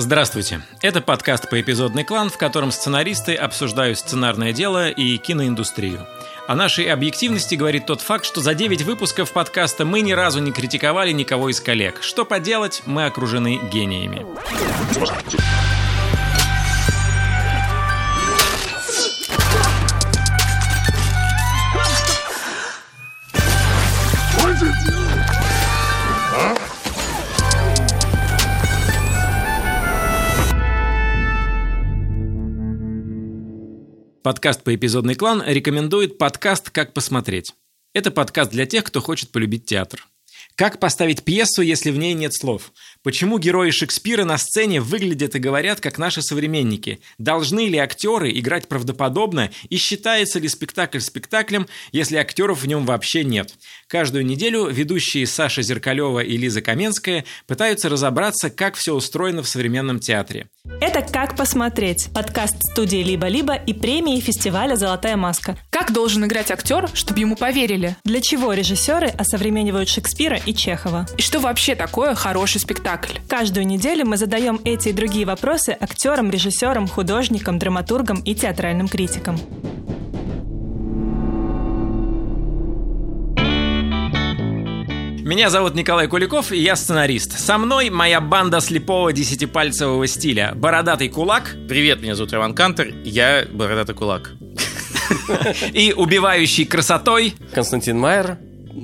Здравствуйте. Это подкаст «Поэпизодный клан», в котором сценаристы обсуждают сценарное дело и киноиндустрию. О нашей объективности говорит тот факт, что за 9 выпусков подкаста мы ни разу не критиковали никого из коллег. Что поделать, мы окружены гениями. Подкаст по эпизодный клан рекомендует подкаст «Как посмотреть». Это подкаст для тех, кто хочет полюбить театр. Как поставить пьесу, если в ней нет слов? Почему герои Шекспира на сцене выглядят и говорят, как наши современники? Должны ли актеры играть правдоподобно? И считается ли спектакль спектаклем, если актеров в нем вообще нет? Каждую неделю ведущие Саша Зеркалева и Лиза Каменская пытаются разобраться, как все устроено в современном театре. Это «Как посмотреть» – подкаст студии «Либо-либо» и премии фестиваля «Золотая маска». Как должен играть актер, чтобы ему поверили? Для чего режиссеры осовременивают Шекспира и Чехова? И что вообще такое хороший спектакль? Каждую неделю мы задаем эти и другие вопросы актерам, режиссерам, художникам, драматургам и театральным критикам. Меня зовут Николай Куликов, и я сценарист. Со мной моя банда слепого десятипальцевого стиля. Бородатый кулак. Привет, меня зовут Иван Кантер, я бородатый кулак. И убивающий красотой. Константин Майер,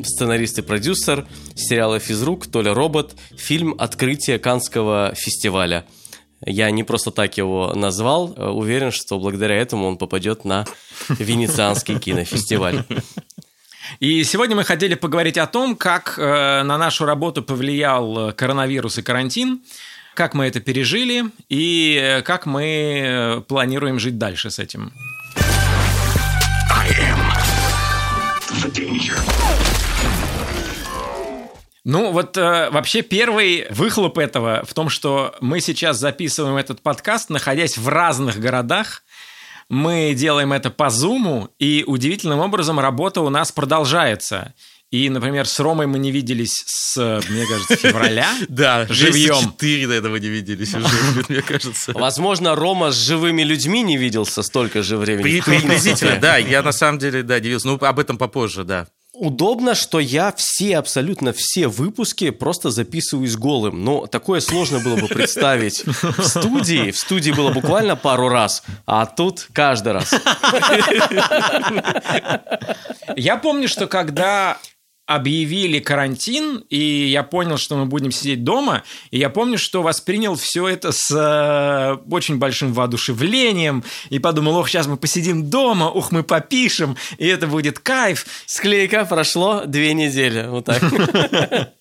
сценарист и продюсер сериала «Физрук», Толя Робот, фильм «Открытие Канского фестиваля». Я не просто так его назвал, уверен, что благодаря этому он попадет на Венецианский кинофестиваль. И сегодня мы хотели поговорить о том, как э, на нашу работу повлиял коронавирус и карантин, как мы это пережили и э, как мы э, планируем жить дальше с этим. Ну, вот э, вообще первый выхлоп этого в том, что мы сейчас записываем этот подкаст, находясь в разных городах, мы делаем это по зуму, и удивительным образом работа у нас продолжается. И, например, с Ромой мы не виделись с, мне кажется, февраля. Да, живьем. четыре до этого не виделись уже, мне кажется. Возможно, Рома с живыми людьми не виделся столько же времени. Приблизительно, да. Я на самом деле, да, удивился. Ну, об этом попозже, да. Удобно, что я все, абсолютно все выпуски просто записываюсь голым. Но такое сложно было бы представить в студии. В студии было буквально пару раз, а тут каждый раз. Я помню, что когда объявили карантин, и я понял, что мы будем сидеть дома, и я помню, что воспринял все это с э, очень большим воодушевлением, и подумал, ох, сейчас мы посидим дома, ух, мы попишем, и это будет кайф. Склейка прошло две недели, вот так.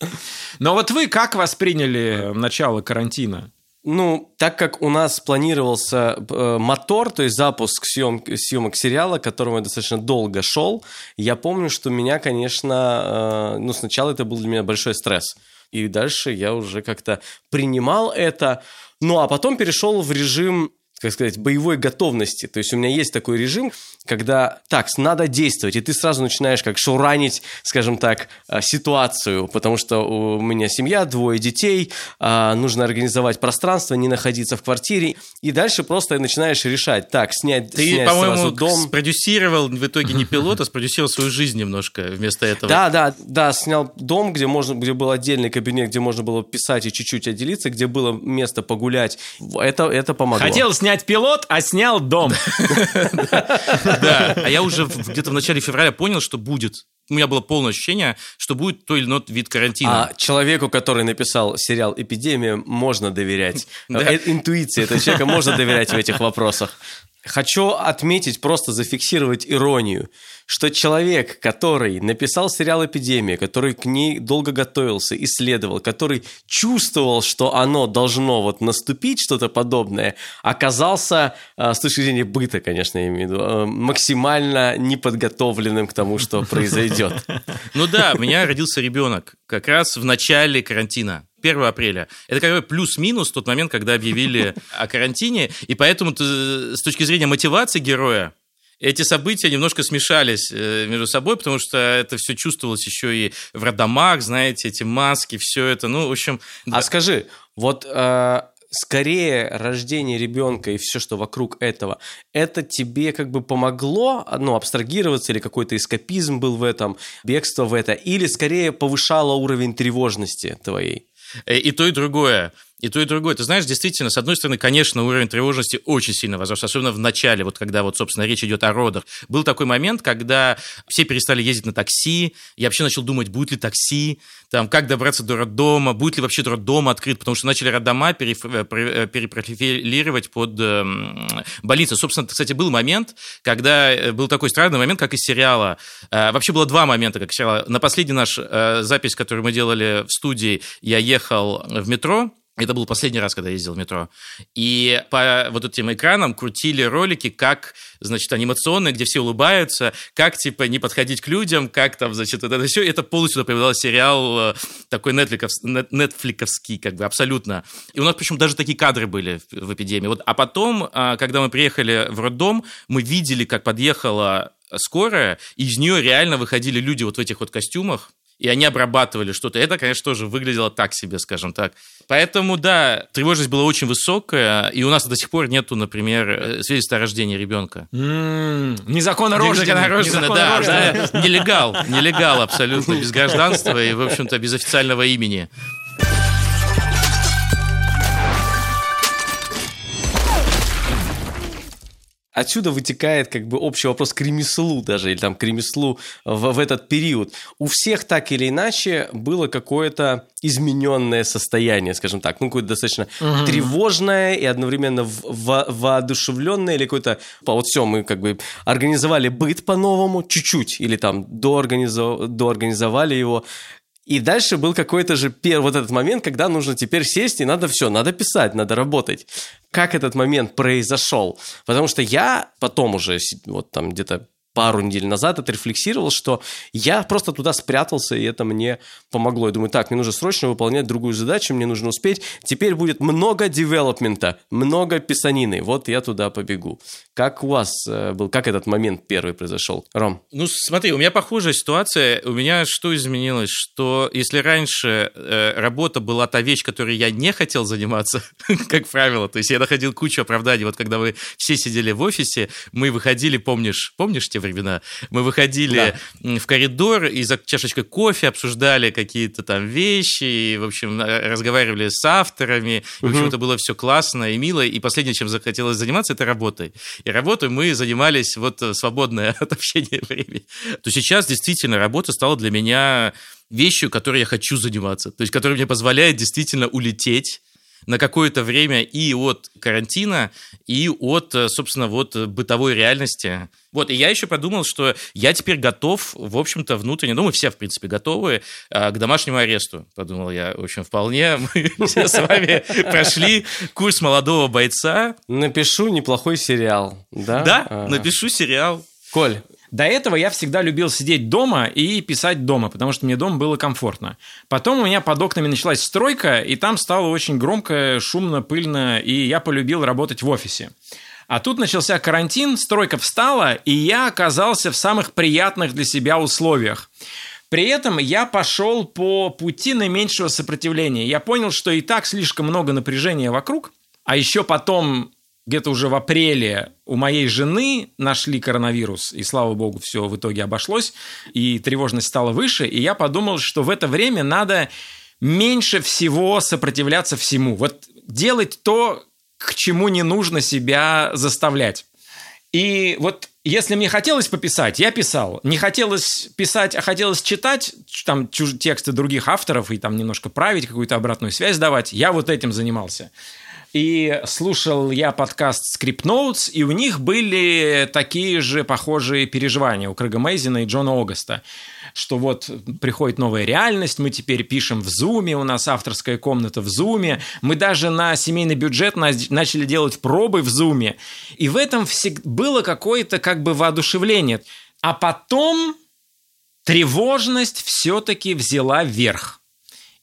Но вот вы как восприняли начало карантина? Ну, так как у нас планировался э, мотор, то есть запуск съем, съемок сериала, к которому я достаточно долго шел, я помню, что меня, конечно, э, ну, сначала это был для меня большой стресс. И дальше я уже как-то принимал это. Ну, а потом перешел в режим как сказать, боевой готовности. То есть у меня есть такой режим, когда так, надо действовать, и ты сразу начинаешь как шуранить, скажем так, э, ситуацию, потому что у меня семья, двое детей, а, нужно организовать пространство, не находиться в квартире, и дальше просто начинаешь решать, так, снять, ты, снять по-моему, сразу дом. спродюсировал в итоге не пилот, а спродюсировал свою жизнь немножко вместо этого. Да, да, да, снял дом, где можно, где был отдельный кабинет, где можно было писать и чуть-чуть отделиться, где было место погулять. Это, это помогло. Хотел снять снять пилот, а снял дом. Да, а я уже где-то в начале февраля понял, что будет. У меня было полное ощущение, что будет то или иной вид карантина. А человеку, который написал сериал «Эпидемия», можно доверять. Э, интуиции этого человека можно доверять в этих вопросах. Хочу отметить, просто зафиксировать иронию, что человек, который написал сериал «Эпидемия», который к ней долго готовился, исследовал, который чувствовал, что оно должно вот наступить, что-то подобное, оказался, э, с точки зрения быта, конечно, я имею в виду, э, максимально неподготовленным к тому, что произойдет. Ну да, у меня родился ребенок как раз в начале карантина. 1 апреля. Это как бы плюс-минус тот момент, когда объявили о карантине, и поэтому с точки зрения мотивации героя, эти события немножко смешались э, между собой, потому что это все чувствовалось еще и в роддомах, знаете, эти маски, все это, ну, в общем... А скажи, вот э, скорее рождение ребенка и все, что вокруг этого, это тебе как бы помогло, ну, абстрагироваться или какой-то эскапизм был в этом, бегство в это, или скорее повышало уровень тревожности твоей? Э, и то, и другое. И то, и другое. Ты знаешь, действительно, с одной стороны, конечно, уровень тревожности очень сильно возрос, особенно в начале, вот когда вот, собственно, речь идет о родах. Был такой момент, когда все перестали ездить на такси, я вообще начал думать, будет ли такси, там, как добраться до роддома, будет ли вообще роддом открыт, потому что начали роддома э, э, перепрофилировать под эм, больницы. Собственно, кстати, был момент, когда э, был такой странный момент, как из сериала. Вообще было два момента, как из сериала. На последний наш запись, которую мы делали в студии, я ехал в метро, это был последний раз, когда я ездил в метро. И по вот этим экранам крутили ролики, как, значит, анимационные, где все улыбаются, как, типа, не подходить к людям, как там, значит, вот это все. Это полностью напоминало сериал э, такой нетфликовский, как бы, абсолютно. И у нас, причем, даже такие кадры были в эпидемии. Вот, а потом, а, когда мы приехали в роддом, мы видели, как подъехала скорая, и из нее реально выходили люди вот в этих вот костюмах, и они обрабатывали что-то. Это, конечно, тоже выглядело так себе, скажем так. Поэтому, да, тревожность была очень высокая, и у нас до сих пор нету, например, э, свидетельства о рождении ребенка. Незаконно рожденный. Незаконно рожденный, да, да, нелегал, нелегал абсолютно, без гражданства и, в общем-то, без официального имени. Отсюда вытекает как бы общий вопрос к ремеслу даже, или там к ремеслу в, в этот период. У всех так или иначе было какое-то измененное состояние, скажем так, ну какое-то достаточно угу. тревожное и одновременно в, в, воодушевленное, или какое-то... Вот все, мы как бы организовали быт по-новому, чуть-чуть, или там доорганизов, доорганизовали его, и дальше был какой-то же первый вот этот момент, когда нужно теперь сесть и надо все, надо писать, надо работать. Как этот момент произошел? Потому что я потом уже, вот там где-то пару недель назад отрефлексировал, что я просто туда спрятался, и это мне помогло. Я думаю, так, мне нужно срочно выполнять другую задачу, мне нужно успеть. Теперь будет много девелопмента, много писанины. Вот я туда побегу. Как у вас э, был, как этот момент первый произошел? Ром? Ну, смотри, у меня похожая ситуация. У меня что изменилось? Что если раньше э, работа была та вещь, которой я не хотел заниматься, как правило, то есть я находил кучу оправданий. Вот когда вы все сидели в офисе, мы выходили, помнишь, помнишь те времена. Мы выходили да. в коридор и за чашечкой кофе обсуждали какие-то там вещи, и, в общем, разговаривали с авторами. И, в общем, это было все классно и мило. И последнее, чем захотелось заниматься, это работой. И работой мы занимались вот свободное от общения время. То сейчас действительно работа стала для меня вещью, которой я хочу заниматься. То есть, которая мне позволяет действительно улететь на какое-то время и от карантина, и от, э, собственно, вот бытовой реальности. Вот, и я еще подумал, что я теперь готов, в общем-то, внутренне, ну, мы все, в принципе, готовы а, к домашнему аресту, подумал я. В общем, вполне мы все с вами прошли курс молодого бойца. Напишу неплохой сериал, да? Да, напишу сериал. Коль, до этого я всегда любил сидеть дома и писать дома, потому что мне дома было комфортно. Потом у меня под окнами началась стройка, и там стало очень громко, шумно, пыльно, и я полюбил работать в офисе. А тут начался карантин, стройка встала, и я оказался в самых приятных для себя условиях. При этом я пошел по пути наименьшего сопротивления. Я понял, что и так слишком много напряжения вокруг, а еще потом где-то уже в апреле у моей жены нашли коронавирус, и слава богу, все в итоге обошлось, и тревожность стала выше, и я подумал, что в это время надо меньше всего сопротивляться всему. Вот делать то, к чему не нужно себя заставлять. И вот если мне хотелось пописать, я писал. Не хотелось писать, а хотелось читать там тексты других авторов и там немножко править, какую-то обратную связь давать, я вот этим занимался. И слушал я подкаст Script Notes, и у них были такие же похожие переживания у Крэга Мейзина и Джона Огаста, что вот приходит новая реальность, мы теперь пишем в Зуме, у нас авторская комната в Зуме, мы даже на семейный бюджет начали делать пробы в Зуме, и в этом было какое-то как бы воодушевление. А потом тревожность все-таки взяла верх –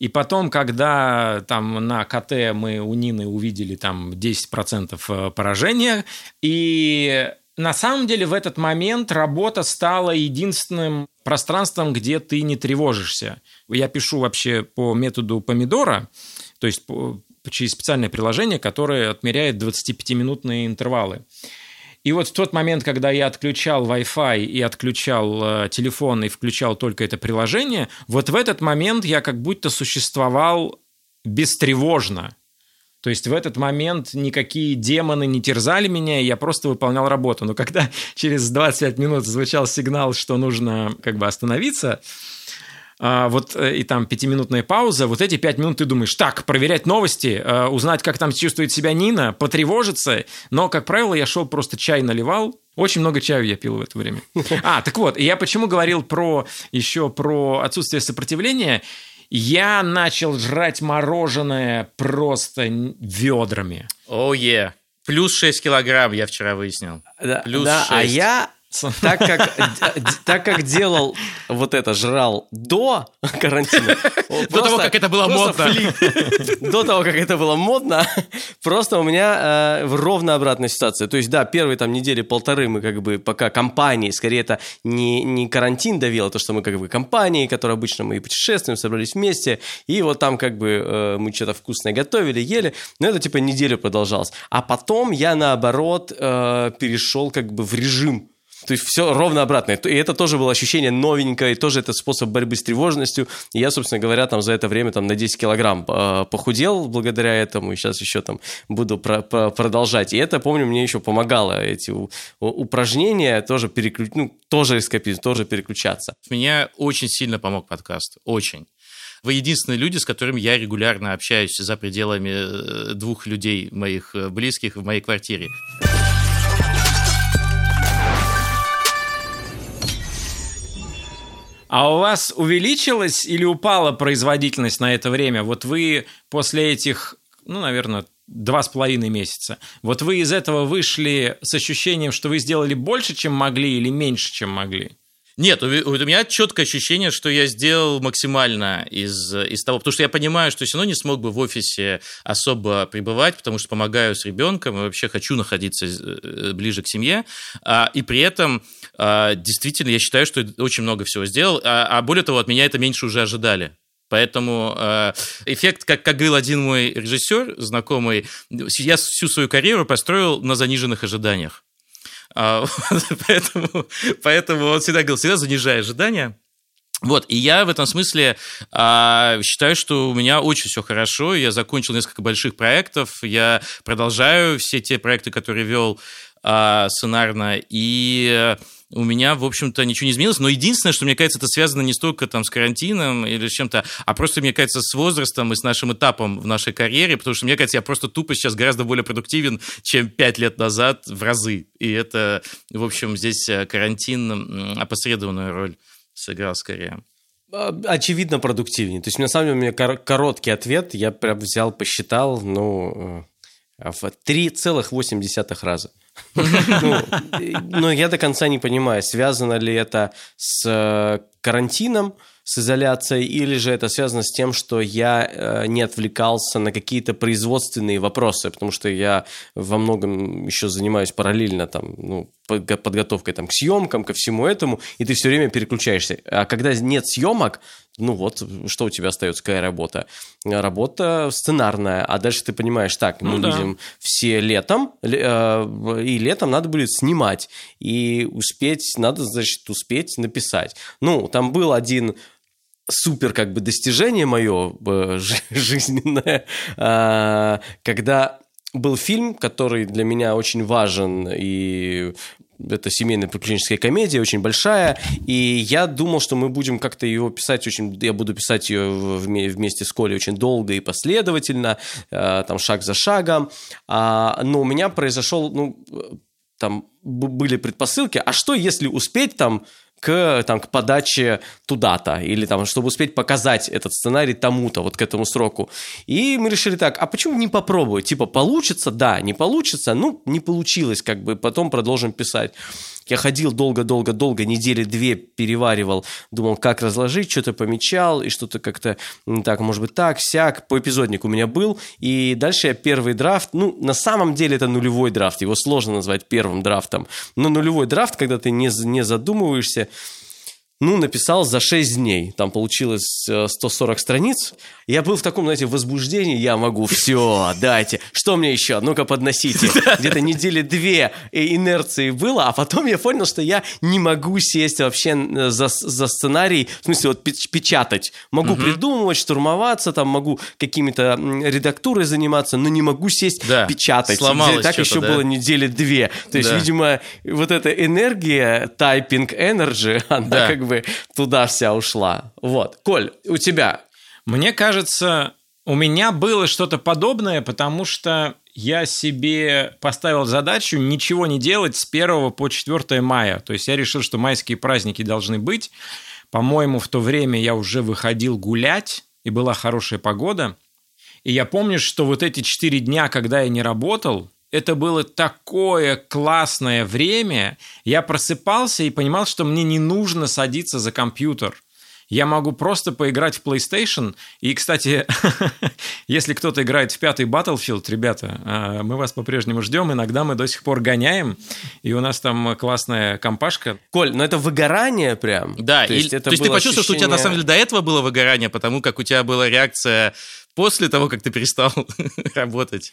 и потом, когда там на КТ мы у Нины увидели там 10% э, поражения, и на самом деле в этот момент работа стала единственным пространством, где ты не тревожишься. Я пишу вообще по методу помидора, то есть через специальное приложение, которое отмеряет 25-минутные интервалы. И вот в тот момент, когда я отключал Wi-Fi и отключал э, телефон и включал только это приложение, вот в этот момент я как будто существовал бестревожно. То есть в этот момент никакие демоны не терзали меня, я просто выполнял работу. Но когда через 25 минут звучал сигнал, что нужно как бы остановиться, а, вот э, и там пятиминутная пауза, вот эти пять минут ты думаешь, так, проверять новости, э, узнать, как там чувствует себя Нина, потревожиться, но, как правило, я шел просто чай наливал, очень много чая я пил в это время. А, так вот, я почему говорил про еще про отсутствие сопротивления, я начал жрать мороженое просто ведрами. О, oh, yeah. Плюс 6 килограмм, я вчера выяснил. Да, Плюс да 6. а я так как, так как делал вот это, жрал до карантина. До того, как это было модно. До того, как это было модно, просто у меня э, ровно обратная ситуация. То есть, да, первые там недели полторы мы как бы пока компании, скорее это не, не карантин давил, а то, что мы как бы компании, которые обычно мы путешествуем, собрались вместе, и вот там как бы э, мы что-то вкусное готовили, ели, но это типа неделю продолжалось. А потом я наоборот э, перешел как бы в режим то есть все ровно обратно. И это тоже было ощущение новенькое, и тоже это способ борьбы с тревожностью. И я, собственно говоря, там за это время там на 10 килограмм э, похудел благодаря этому, и сейчас еще там буду про про продолжать. И это, помню, мне еще помогало эти упражнения тоже переключ... ну, тоже эскапизм, тоже переключаться. Меня очень сильно помог подкаст, очень. Вы единственные люди, с которыми я регулярно общаюсь за пределами э, двух людей моих э, близких в моей квартире. А у вас увеличилась или упала производительность на это время? Вот вы после этих, ну, наверное, два с половиной месяца. Вот вы из этого вышли с ощущением, что вы сделали больше, чем могли, или меньше, чем могли? Нет, у, у меня четкое ощущение, что я сделал максимально из, из того, потому что я понимаю, что все равно не смог бы в офисе особо пребывать, потому что помогаю с ребенком и вообще хочу находиться э, ближе к семье, а, и при этом а, действительно я считаю, что очень много всего сделал, а, а более того, от меня это меньше уже ожидали. Поэтому э, эффект, как, как говорил один мой режиссер, знакомый, я всю свою карьеру построил на заниженных ожиданиях. А, поэтому, поэтому он всегда говорил, всегда занижай ожидания. Вот, и я в этом смысле а, считаю, что у меня очень все хорошо. Я закончил несколько больших проектов, я продолжаю все те проекты, которые вел а, сценарно, и у меня, в общем-то, ничего не изменилось. Но единственное, что мне кажется, это связано не столько там с карантином или с чем-то, а просто, мне кажется, с возрастом и с нашим этапом в нашей карьере, потому что, мне кажется, я просто тупо сейчас гораздо более продуктивен, чем пять лет назад в разы. И это, в общем, здесь э, карантин опосредованную роль сыграл скорее. А, очевидно продуктивнее. То есть, на самом деле, у меня короткий ответ. Я прям взял, посчитал, ну, э, в 3,8 раза. Ну, но я до конца не понимаю, связано ли это с э, карантином, с изоляцией, или же это связано с тем, что я э, не отвлекался на какие-то производственные вопросы, потому что я во многом еще занимаюсь параллельно там, ну, подготовкой там, к съемкам, ко всему этому, и ты все время переключаешься. А когда нет съемок, ну вот, что у тебя остается, какая работа? Работа сценарная, а дальше ты понимаешь, так, мы ну, будем да. все летом, э, и летом надо будет снимать, и успеть, надо, значит, успеть написать. Ну, там был один супер как бы достижение мое э, жизненное, а, когда был фильм, который для меня очень важен, и это семейная приключенческая комедия, очень большая, и я думал, что мы будем как-то ее писать очень, я буду писать ее вместе с Колей очень долго и последовательно, э, там шаг за шагом, а, но у меня произошел, ну, там были предпосылки, а что если успеть там к, там, к подаче туда-то, или там, чтобы успеть показать этот сценарий тому-то, вот к этому сроку. И мы решили так, а почему не попробовать? Типа, получится? Да, не получится? Ну, не получилось, как бы, потом продолжим писать. Я ходил долго-долго-долго, недели две переваривал, думал, как разложить, что-то помечал, и что-то как-то так, может быть, так, сяк. По эпизоднику у меня был, и дальше я первый драфт, ну, на самом деле это нулевой драфт, его сложно назвать первым драфтом, но нулевой драфт, когда ты не, не задумываешься, ну, написал за 6 дней. Там получилось э, 140 страниц. Я был в таком, знаете, возбуждении. Я могу все, дайте. Что мне еще? Ну-ка, подносите. Где-то недели две инерции было, а потом я понял, что я не могу сесть вообще э, за, за сценарий, в смысле, вот печ- печатать. Могу придумывать, штурмоваться, там могу какими-то редактурой заниматься, но не могу сесть Да, печатать. сломалось Так еще да. было недели две. То есть, Да. видимо, вот эта энергия, typing energy, она Да. как бы туда вся ушла. Вот. Коль, у тебя Мне кажется, у меня было что-то подобное, потому что я себе поставил задачу ничего не делать с 1 по 4 мая. То есть я решил, что майские праздники должны быть. По-моему, в то время я уже выходил гулять, и была хорошая погода. И я помню, что вот эти четыре дня, когда я не работал, это было такое классное время. Я просыпался и понимал, что мне не нужно садиться за компьютер. Я могу просто поиграть в PlayStation. И, кстати, если кто-то играет в пятый Battlefield, ребята, а, мы вас по-прежнему ждем. Иногда мы до сих пор гоняем. И у нас там классная компашка. Коль, ну это выгорание прям. Да, то и- есть, то это есть ты почувствовал, что у тебя на ощущение- самом деле до этого было выгорание, потому как у тебя была реакция после того, как ты перестал работать.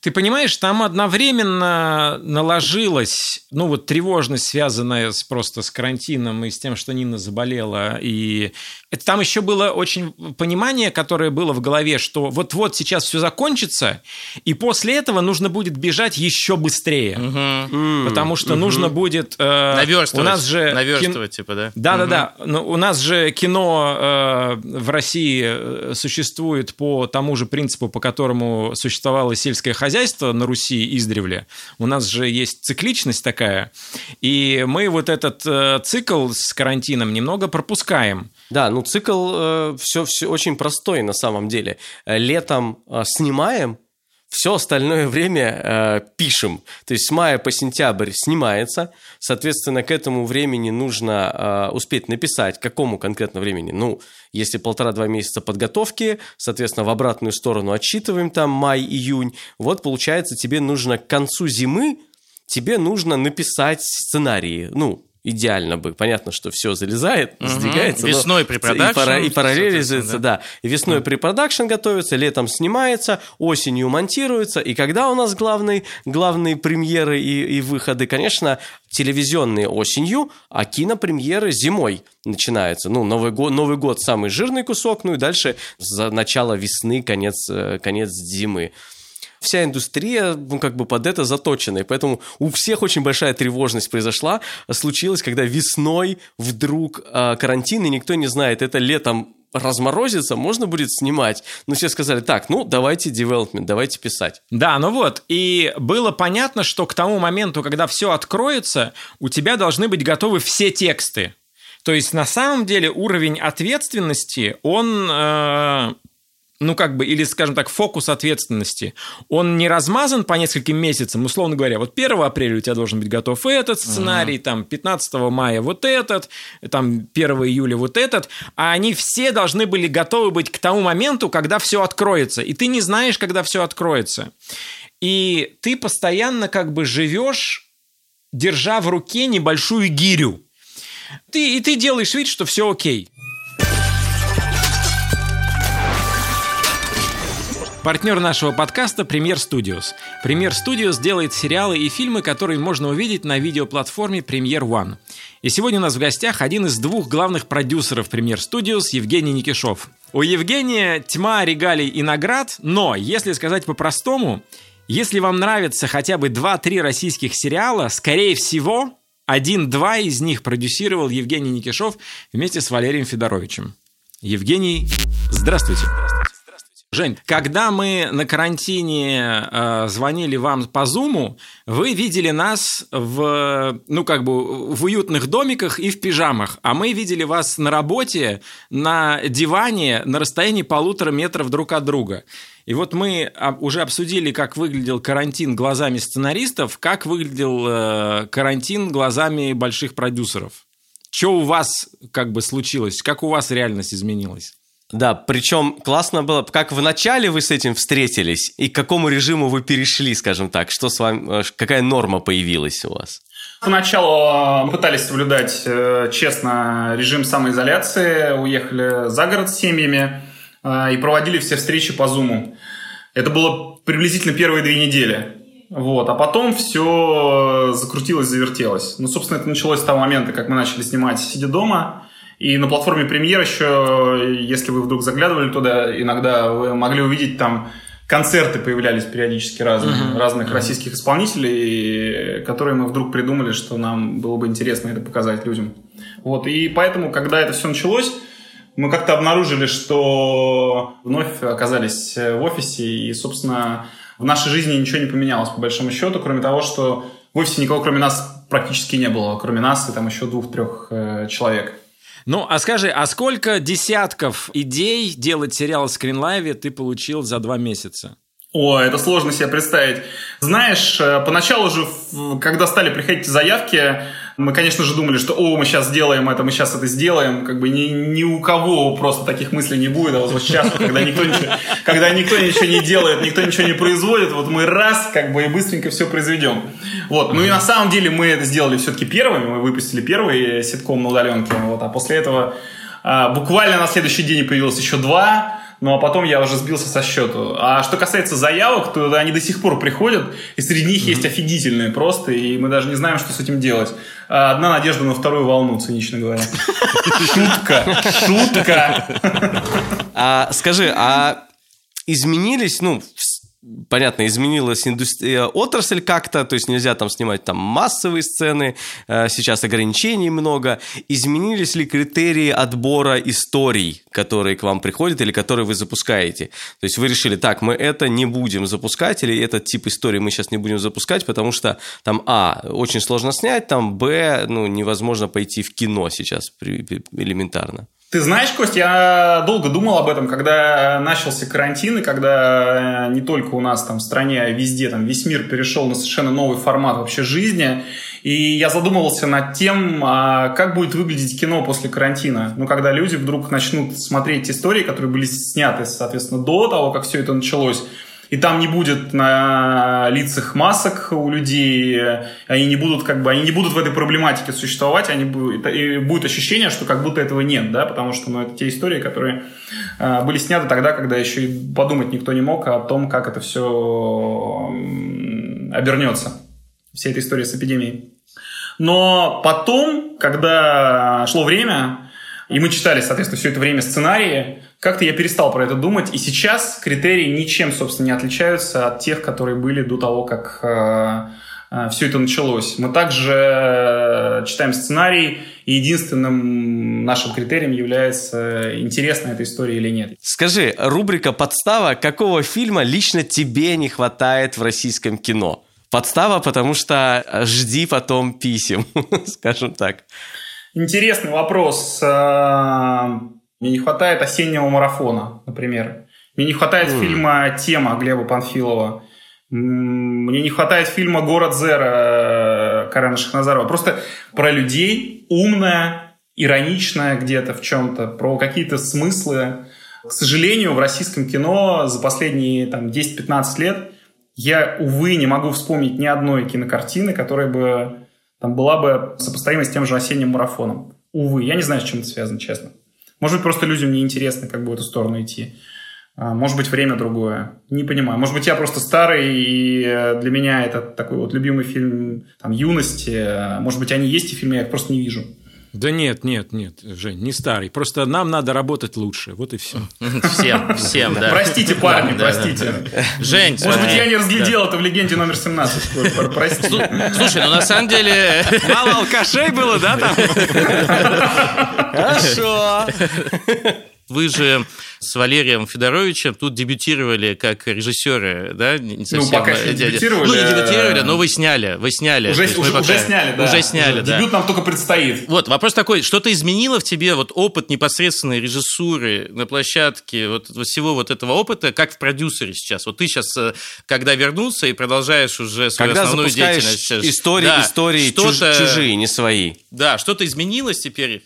Ты понимаешь, там одновременно наложилась, ну вот тревожность, связанная с, просто с карантином и с тем, что Нина заболела. И это там еще было очень понимание, которое было в голове, что вот-вот сейчас все закончится, и после этого нужно будет бежать еще быстрее. М, Потому что нужно будет... э, Наверстывать. У нас же... кин- Наверстывать, типа, да? да-да-да. Но у нас же кино э, в России э, существует по тому же принципу, по которому существовало сельское хозяйство на Руси издревле. У нас же есть цикличность такая. И мы вот этот э, цикл с карантином немного пропускаем. Да, ну цикл все, все очень простой на самом деле. Э, Летом э, снимаем, все остальное время э, пишем. То есть с мая по сентябрь снимается. Соответственно, к этому времени нужно э, успеть написать. Какому конкретно времени? Ну, если полтора-два месяца подготовки, соответственно, в обратную сторону отсчитываем там май-июнь. Вот, получается, тебе нужно к концу зимы тебе нужно написать сценарии. Ну, идеально бы. Понятно, что все залезает, сдвигается. но Весной препродакшн, И, пара- и параллелизуется, да. И весной препродакшн готовится, летом снимается, осенью монтируется. И когда у нас главные, главные премьеры и, и выходы? Конечно, телевизионные осенью, а кинопремьеры зимой начинаются. Ну, Новый год, Новый год самый жирный кусок, ну и дальше за начало весны, конец, э, конец зимы вся индустрия, ну, как бы под это заточена. И поэтому у всех очень большая тревожность произошла. Случилось, когда весной вдруг э, карантин, и никто не знает, это летом разморозится, можно будет снимать. Но все сказали, так, ну, давайте development, давайте писать. Да, ну вот, и было понятно, что к тому моменту, когда все откроется, у тебя должны быть готовы все тексты. То есть на самом деле уровень ответственности, он, э, ну как бы, или скажем так, фокус ответственности, он не размазан по нескольким месяцам, условно говоря, вот 1 апреля у тебя должен быть готов этот сценарий, там 15 мая вот этот, там 1 июля вот этот, а они все должны были готовы быть к тому моменту, когда все откроется, и ты не знаешь, когда все откроется. И ты постоянно как бы живешь, держа в руке небольшую гирю. Ты, и ты делаешь вид, что все окей. Партнер нашего подкаста Премьер Studios. Премьер Studios делает сериалы и фильмы, которые можно увидеть на видеоплатформе Премьер One. И сегодня у нас в гостях один из двух главных продюсеров Премьер Studios Евгений Никишов. У Евгения тьма регалий и наград, но, если сказать по-простому, если вам нравится хотя бы 2-3 российских сериала, скорее всего, один-два из них продюсировал Евгений Никишов вместе с Валерием Федоровичем. Евгений, здравствуйте. Жень, когда мы на карантине э, звонили вам по Зуму, вы видели нас в, ну, как бы, в уютных домиках и в пижамах, а мы видели вас на работе, на диване, на расстоянии полутора метров друг от друга. И вот мы об- уже обсудили, как выглядел карантин глазами сценаристов, как выглядел э, карантин глазами больших продюсеров. Что у вас как бы случилось? Как у вас реальность изменилась? Да, причем классно было, как в начале вы с этим встретились, и к какому режиму вы перешли, скажем так, что с вами, э, какая норма появилась у вас? Поначалу мы пытались соблюдать э, честно режим самоизоляции, уехали за город с семьями э, и проводили все встречи по Зуму. Это было приблизительно первые две недели. Вот. А потом все закрутилось, завертелось. Ну, собственно, это началось с того момента, как мы начали снимать сидя дома. И на платформе премьер еще, если вы вдруг заглядывали туда, иногда вы могли увидеть там концерты появлялись периодически разные, uh-huh. разных uh-huh. российских исполнителей, которые мы вдруг придумали, что нам было бы интересно это показать людям. Вот. И поэтому, когда это все началось, мы как-то обнаружили, что вновь оказались в офисе, и, собственно, в нашей жизни ничего не поменялось, по большому счету, кроме того, что в офисе никого, кроме нас, практически не было, кроме нас и там еще двух-трех э, человек. Ну, а скажи, а сколько десятков идей делать сериал в скринлайве ты получил за два месяца? О, это сложно себе представить. Знаешь, э, поначалу же, когда стали приходить заявки, мы, конечно же, думали, что, о, мы сейчас сделаем это, мы сейчас это сделаем. Как бы ни, ни у кого просто таких мыслей не будет. А вот сейчас, когда никто, ничего, когда никто ничего не делает, никто ничего не производит, вот мы раз, как бы, и быстренько все произведем. Вот. Ну и на самом деле мы это сделали все-таки первыми. Мы выпустили первый ситком на удаленке. Вот. А после этого а, буквально на следующий день появилось еще два ну а потом я уже сбился со счету. А что касается заявок, то они до сих пор приходят, и среди них mm-hmm. есть офигительные просто, и мы даже не знаем, что с этим делать. А одна надежда на вторую волну, цинично говоря. Шутка, шутка. А, скажи, а изменились, ну, понятно, изменилась индустрия, отрасль как-то, то есть нельзя там снимать там массовые сцены, э, сейчас ограничений много. Изменились ли критерии отбора историй, которые к вам приходят или которые вы запускаете? То есть вы решили, так, мы это не будем запускать, или этот тип истории мы сейчас не будем запускать, потому что там, а, очень сложно снять, там, б, ну, невозможно пойти в кино сейчас элементарно. Ты знаешь, Кость, я долго думал об этом, когда начался карантин, и когда э, не только у нас там в стране, а везде, там весь мир перешел на совершенно новый формат вообще жизни. И я задумывался над тем, а как будет выглядеть кино после карантина. Ну, когда люди вдруг начнут смотреть истории, которые были сняты, соответственно, до того, как все это началось и там не будет на лицах масок у людей, они не будут как бы, они не будут в этой проблематике существовать, они будут, и будет ощущение, что как будто этого нет, да, потому что, ну, это те истории, которые э, были сняты тогда, когда еще и подумать никто не мог о том, как это все обернется, вся эта история с эпидемией. Но потом, когда шло время, и мы читали, соответственно, все это время сценарии, как-то я перестал про это думать, и сейчас критерии ничем, собственно, не отличаются от тех, которые были до того, как э, э, все это началось. Мы также э, читаем сценарий, и единственным нашим критерием является, интересна эта история или нет. Скажи, рубрика «Подстава» какого фильма лично тебе не хватает в российском кино? Подстава, потому что жди потом писем, скажем так. Интересный вопрос. Мне не хватает осеннего марафона, например. Мне не хватает mm. фильма «Тема» Глеба Панфилова. Мне не хватает фильма «Город Зера» Карена Шахназарова. Просто про людей умная, ироничная где-то в чем-то, про какие-то смыслы. К сожалению, в российском кино за последние там, 10-15 лет я, увы, не могу вспомнить ни одной кинокартины, которая бы там была бы сопоставима с тем же осенним марафоном. Увы, я не знаю, с чем это связано, честно. Может быть, просто людям не интересно, как бы в эту сторону идти. А, может быть, время другое. Не понимаю. Может быть, я просто старый, и э, для меня это такой вот любимый фильм там, юности. А, может быть, они есть, и фильмы я их просто не вижу. Да нет, нет, нет, Жень, не старый. Просто нам надо работать лучше. Вот и все. Всем, всем, да. Простите, парни, простите. Жень, Может быть, я не разглядел это в легенде номер 17. Простите. Слушай, ну на самом деле... Мало алкашей было, да, там? Хорошо. Вы же с Валерием Федоровичем тут дебютировали как режиссеры, да? Не совсем, ну, пока еще дебютировали. Ну, не дебютировали, но вы сняли, вы сняли. Уже, уже, пока... уже сняли, да. Уже сняли, да. Дебют нам только предстоит. Вот, вопрос такой, что-то изменило в тебе вот опыт непосредственной режиссуры на площадке, вот всего вот этого опыта, как в продюсере сейчас? Вот ты сейчас, э, когда вернулся и продолжаешь уже свою когда основную деятельность... Сейчас, истории, да, истории чужие, не свои. Да, что-то изменилось теперь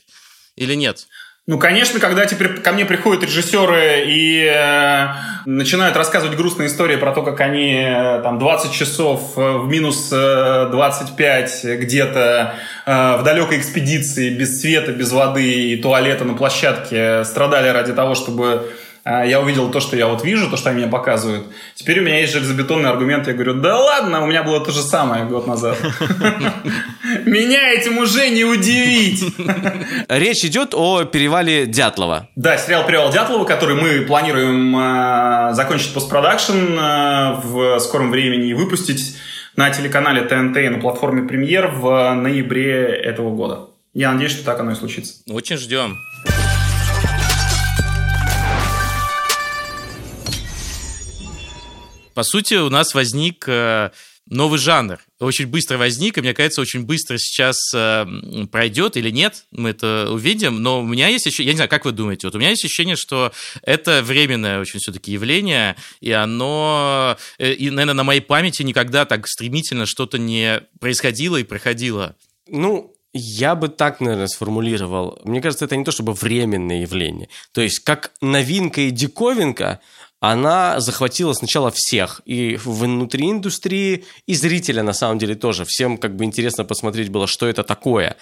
или нет? Ну, конечно, когда теперь ко мне приходят режиссеры и э, начинают рассказывать грустные истории про то, как они э, там 20 часов э, в минус э, 25 где-то э, в далекой экспедиции без света, без воды и туалета на площадке страдали ради того, чтобы я увидел то, что я вот вижу, то, что они мне показывают. Теперь у меня есть железобетонный аргумент. Я говорю, да ладно, у меня было то же самое год назад. Меня этим уже не удивить. Речь идет о перевале Дятлова. Да, сериал «Перевал Дятлова», который мы планируем э, закончить постпродакшн э, в скором времени и выпустить на телеканале ТНТ и на платформе «Премьер» в ноябре этого года. Я надеюсь, что так оно и случится. Очень ждем. По сути, у нас возник э, новый жанр. Очень быстро возник, и мне кажется, очень быстро сейчас э, пройдет или нет, мы это увидим. Но у меня есть еще, я не знаю, как вы думаете, вот у меня есть ощущение, что это временное очень все-таки явление, и оно, э, и, наверное, на моей памяти никогда так стремительно что-то не происходило и проходило. Ну, я бы так, наверное, сформулировал. Мне кажется, это не то чтобы временное явление. То есть, как новинка и диковинка, она захватила сначала всех, и внутри индустрии, и зрителя на самом деле тоже. Всем как бы интересно посмотреть было, что это такое.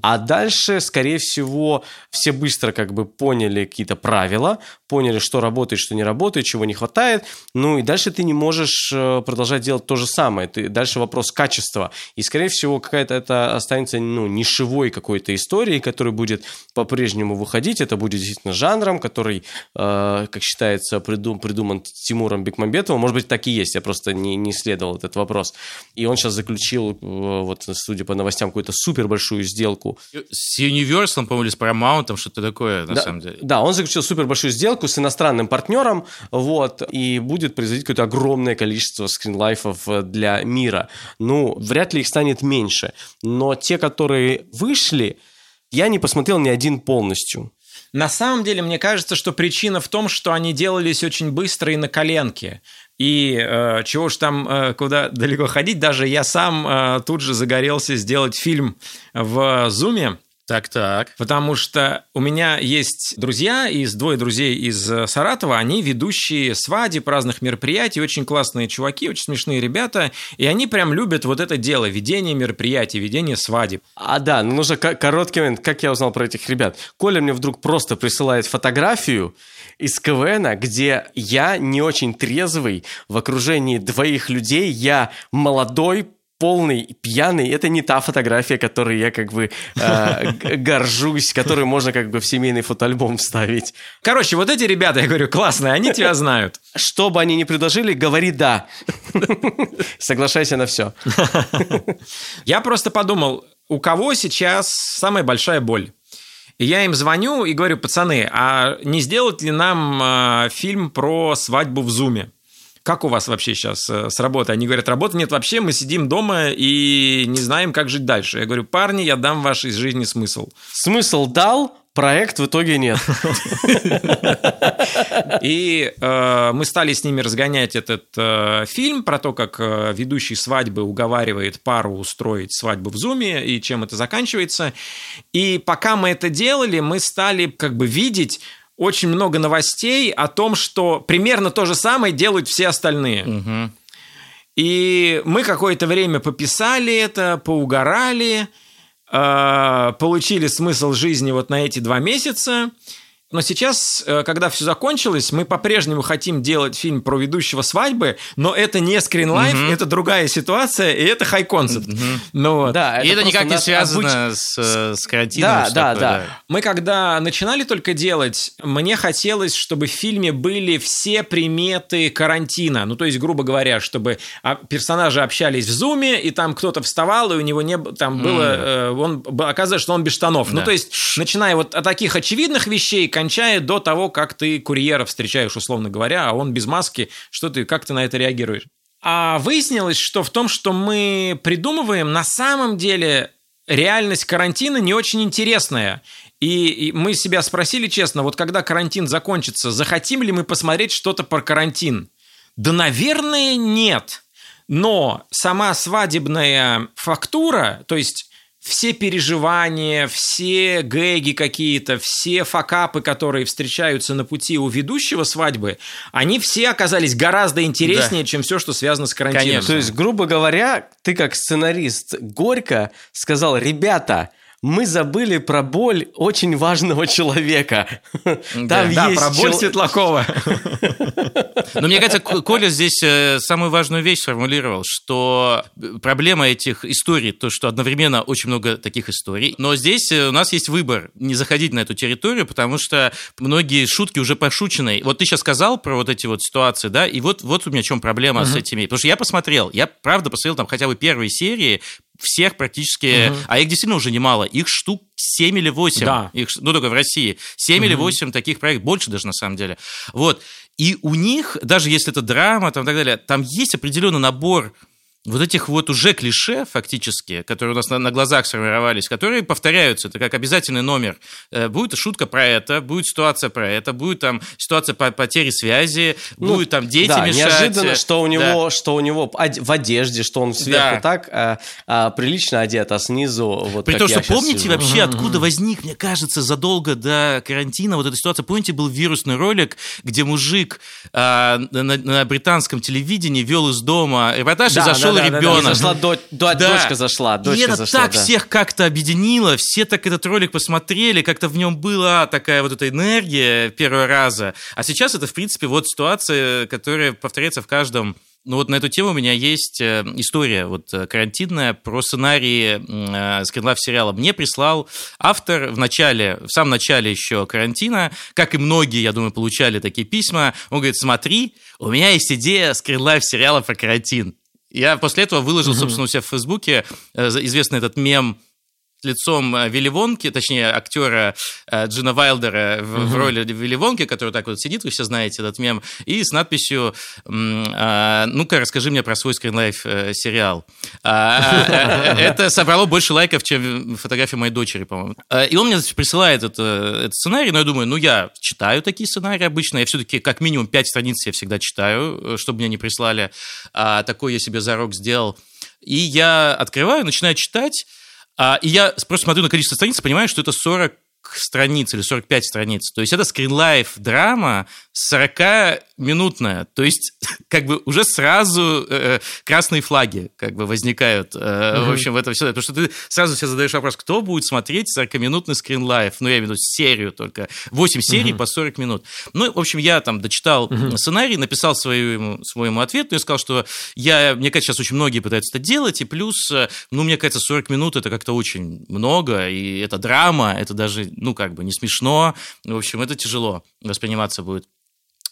А дальше, скорее всего, все быстро как бы поняли какие-то правила, поняли, что работает, что не работает, чего не хватает. Ну и дальше ты не можешь э, продолжать делать то же самое. Ты, дальше вопрос качества. И, скорее всего, какая-то это останется ну, нишевой какой-то историей, которая будет по-прежнему выходить. Это будет действительно жанром, который, э, как считается, придум придуман Тимуром Бекмамбетовым. Может быть, так и есть, я просто не, не исследовал этот вопрос. И он сейчас заключил, э, вот, судя по новостям, какую-то супер большую сделку. С Universal, по-моему, или с Paramount, что-то такое, на да, самом деле. Да, он заключил супер большую сделку с иностранным партнером, вот, и будет производить какое-то огромное количество скринлайфов э, для мира. Ну, вряд ли их станет меньше. Но те, которые вышли, я не посмотрел ни один полностью. На самом деле, мне кажется, что причина в том, что они делались очень быстро и на коленке. И э, чего ж там, э, куда далеко ходить, даже я сам э, тут же загорелся сделать фильм в Зуме так-так. Потому что у меня есть друзья, из двое друзей из э, Саратова, они ведущие свадеб, разных мероприятий, очень классные чуваки, очень смешные ребята, и они прям любят вот это дело, ведение мероприятий, ведение свадеб. А да, ну нужно короткий момент, как я узнал про этих ребят. Коля мне вдруг просто присылает фотографию из КВН, где я не очень трезвый, в окружении двоих людей, я молодой, полный пьяный, это не та фотография, которой я как бы э, горжусь, которую можно как бы в семейный фотоальбом вставить. Короче, вот эти ребята, я говорю, классные, они тебя знают. Что бы они ни предложили, говори «да». Соглашайся на все. Я просто подумал, у кого сейчас самая большая боль? И я им звоню и говорю, пацаны, а не сделать ли нам э, фильм про свадьбу в Зуме? Как у вас вообще сейчас э, с работой? Они говорят, работы нет вообще, мы сидим дома и не знаем, как жить дальше. Я говорю, парни, я дам вашей жизни смысл. Смысл дал, проект в итоге нет. И э, мы стали с ними разгонять этот э, фильм про то, как э, ведущий свадьбы уговаривает пару устроить свадьбу в Зуме и чем это заканчивается. И пока мы это делали, мы стали как бы видеть очень много новостей о том, что примерно то же самое делают все остальные. Угу. И мы какое-то время пописали это, поугорали, э, получили смысл жизни вот на эти два месяца. Но сейчас, э, когда все закончилось, мы по-прежнему хотим делать фильм про ведущего свадьбы, но это не скринлайф, угу. это другая ситуация, и это хай-концепт. Угу. Ну, да, и это, это никак не связано обыч... с, э, с карантином. Да, да, такое, да, да. Мы когда начинали только делать, мне хотелось, чтобы в фильме были все приметы карантина. Ну, то есть, грубо говоря, чтобы а, персонажи общались в зуме, и там кто-то вставал, и у него не там было... Mm. Он, оказывается, что он без штанов. Ну, да. Ну, то есть, начиная вот от таких очевидных вещей, кончая до того, как ты курьера встречаешь, условно говоря, а он без маски, что ты, как ты на это реагируешь? А выяснилось, что в том, что мы придумываем, на самом деле реальность карантина не очень интересная. И, и мы себя спросили честно, вот когда карантин закончится, захотим ли мы посмотреть что-то про карантин? Да, наверное, нет. Но сама свадебная фактура, то есть все переживания, все гэги какие-то, все факапы, которые встречаются на пути у ведущего свадьбы, они все оказались гораздо интереснее, да. чем все, что связано с карантином. Конечно. То есть, грубо говоря, ты как сценарист горько сказал, ребята, мы забыли про боль очень важного человека. Там да, есть да, про боль чел... Светлакова. Но мне кажется, Коля здесь э, самую важную вещь сформулировал, что проблема этих историй, то, что одновременно очень много таких историй, но здесь э, у нас есть выбор не заходить на эту территорию, потому что многие шутки уже пошучены. Вот ты сейчас сказал про вот эти вот ситуации, да, и вот, вот у меня в чем проблема с этими. Потому что я посмотрел, я правда посмотрел там хотя бы первые серии, всех практически, угу. а их действительно уже немало, их штук 7 или 8, да. их, ну только в России, 7 угу. или 8 таких проектов, больше даже на самом деле. Вот, и у них, даже если это драма там, и так далее, там есть определенный набор вот этих вот уже клише, фактически, которые у нас на, на глазах сформировались, которые повторяются, это как обязательный номер. Э, будет шутка про это, будет ситуация про это, будет там ситуация по потери связи, ну, будет там дети да, мешать. неожиданно, что у него, да. что у него в одежде, что он сверху да. так а, а, прилично одет, а снизу вот При том, что помните сижу. вообще, откуда возник, мне кажется, задолго до карантина вот эта ситуация, помните, был вирусный ролик, где мужик а, на, на британском телевидении вел из дома репортаж да, и зашел да, да, ребенок. Да, зашла до, до, да. Дочка зашла. Дочка и это зашла, так да. всех как-то объединило, все так этот ролик посмотрели, как-то в нем была такая вот эта энергия первого раза. А сейчас это, в принципе, вот ситуация, которая повторяется в каждом ну вот на эту тему у меня есть э, история вот э, карантинная про сценарии э, скринлайф сериала. Мне прислал автор в начале, в самом начале еще карантина, как и многие, я думаю, получали такие письма. Он говорит, смотри, у меня есть идея скринлайф сериала про карантин. Я после этого выложил, собственно, у себя в Фейсбуке известный этот мем лицом э, Вилли Вонки, точнее, актера э, Джина Вайлдера в, в роли Вилли Вонки, который так вот сидит, вы все знаете этот мем, и с надписью а, «Ну-ка, расскажи мне про свой скринлайф э, сериал». А, это собрало больше лайков, чем фотография моей дочери, по-моему. И он мне присылает этот сценарий, но я думаю, ну, я читаю такие сценарии обычно, я все-таки как минимум 5 страниц я всегда читаю, чтобы мне не прислали. А такой я себе зарок сделал. И я открываю, начинаю читать, а, и я просто смотрю на количество страниц и понимаю, что это 40 страниц или 45 страниц. То есть это скринлайф драма 40-минутная. То есть как бы уже сразу э, красные флаги как бы возникают, э, mm-hmm. в общем, в этом все. Потому что ты сразу себе задаешь вопрос, кто будет смотреть 40-минутный скринлайф? Ну, я имею в виду серию только. 8 серий mm-hmm. по 40 минут. Ну, в общем, я там дочитал mm-hmm. сценарий, написал своему, своему ответу, и сказал, что я, мне кажется, сейчас очень многие пытаются это делать, и плюс, э, ну, мне кажется, 40 минут это как-то очень много, и это драма, это даже ну, как бы не смешно. В общем, это тяжело восприниматься будет.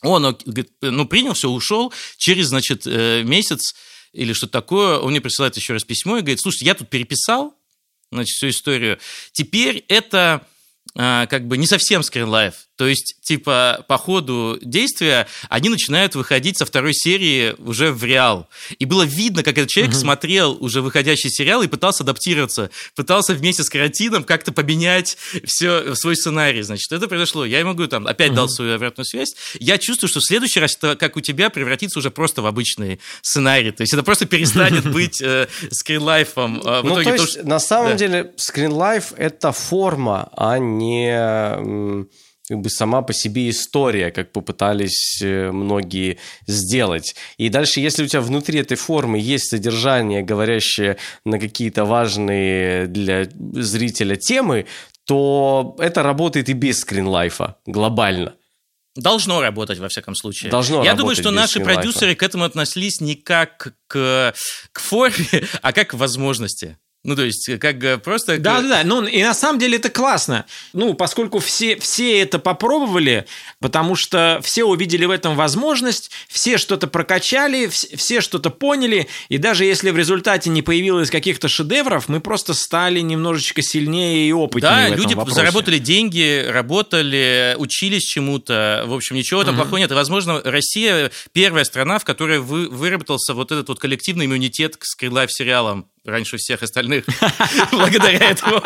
Он, говорит, ну, принял все, ушел. Через, значит, э, месяц или что-то такое, он мне присылает еще раз письмо и говорит, слушайте, я тут переписал, значит, всю историю. Теперь это как бы не совсем скринлайф. То есть, типа, по ходу действия они начинают выходить со второй серии уже в реал. И было видно, как этот человек угу. смотрел уже выходящий сериал и пытался адаптироваться, пытался вместе с карантином как-то поменять все свой сценарий. Значит, это произошло. Я ему говорю, там, опять угу. дал свою обратную связь. Я чувствую, что в следующий раз, это, как у тебя, превратится уже просто в обычный сценарий. То есть это просто перестанет быть э, скринлайфом. А ну, то есть, на самом деле, скринлайф — это форма, а не как бы сама по себе история, как попытались э, многие сделать. И дальше, если у тебя внутри этой формы есть содержание, говорящее на какие-то важные для зрителя темы, то это работает и без скринлайфа глобально. Должно работать, во всяком случае. Должно Я думаю, что наши продюсеры к этому относились не как к, к форме, а как к возможности. Ну, то есть, как просто... Да, да, да. Ну, и на самом деле это классно. Ну, поскольку все, все это попробовали, потому что все увидели в этом возможность, все что-то прокачали, все что-то поняли, и даже если в результате не появилось каких-то шедевров, мы просто стали немножечко сильнее и опытнее Да, люди вопросе. заработали деньги, работали, учились чему-то. В общем, ничего там mm-hmm. плохого нет. И, возможно, Россия первая страна, в которой вы, выработался вот этот вот коллективный иммунитет к скринлайф сериалам раньше всех остальных благодаря этому.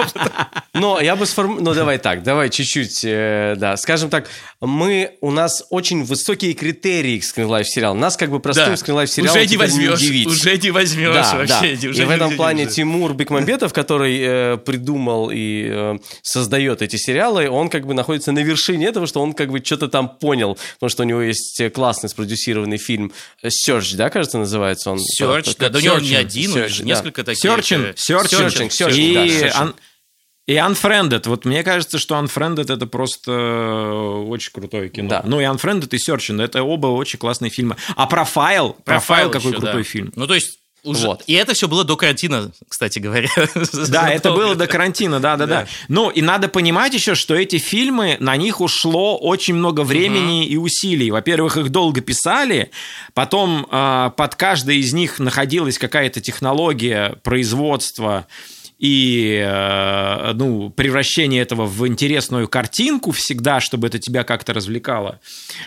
Но я бы сформулировал... Ну, давай так, давай чуть-чуть, э, да. Скажем так, мы... У нас очень высокие критерии к скринлайф сериалу. Нас как бы простым Да. скринлайф сериалом Уже не возьмешь, уже не возьмешь вообще. И в этом не- плане не- Тимур Бекмамбетов, который э, придумал и э, создает эти сериалы, он как бы находится на вершине этого, что он как бы что-то там понял, потому что у него есть классный спродюсированный фильм Search, да, кажется, называется он? Search, да, да у него не один, несколько э, Серчин, Searching, Searching, и, да, Searching. un- и Unfriended. Вот мне кажется, что Unfriended это просто э, очень крутое кино. Да. Ну и Unfriended и Searching, это оба очень классные фильмы. А Профайл, Профайл какой еще, крутой да. фильм. Ну, то есть, уже... Вот. И это все было до карантина, кстати говоря. Да, это было до карантина, да, да, да. Ну, и надо понимать еще, что эти фильмы, на них ушло очень много времени и усилий. Во-первых, их долго писали, потом э, под каждой из них находилась какая-то технология производства и э, ну, превращение этого в интересную картинку всегда, чтобы это тебя как-то развлекало.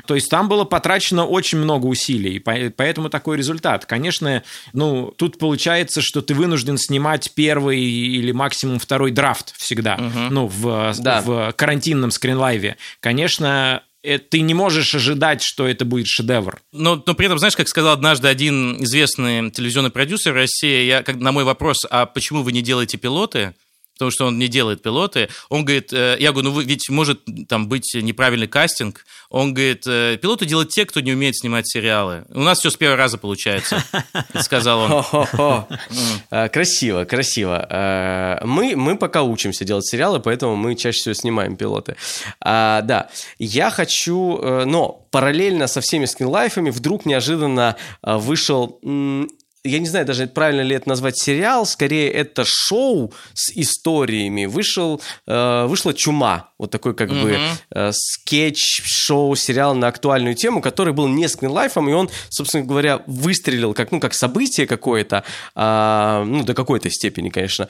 То есть там было потрачено очень много усилий, и поэтому такой результат. Конечно, ну, тут получается, что ты вынужден снимать первый или максимум второй драфт всегда, ну, в, Да. в карантинном скринлайве. Конечно, э, ты не можешь ожидать, что это будет шедевр. Но, но при этом, знаешь, как сказал однажды один известный телевизионный продюсер России, я, как, на мой вопрос, а почему вы не делаете пилоты, потому что он не делает пилоты, он говорит, э, я говорю, ну вы, ведь может там быть неправильный кастинг, он говорит, э, пилоты делают те, кто не умеет снимать сериалы. У нас все с первого раза получается, сказал он. Э, Красиво, красиво. Мы, мы пока учимся делать сериалы, поэтому мы чаще всего снимаем пилоты. А, Да, я хочу... Но параллельно со всеми скринлайфами вдруг неожиданно вышел... я не знаю, даже правильно ли это назвать сериал, скорее это шоу с историями. Вышел, э, вышла «Чума», вот такой как бы э, скетч, шоу, сериал на актуальную тему, который был не скринлайфом, и он, собственно говоря, выстрелил как, ну, как событие какое-то, а, ну, до какой-то степени, конечно,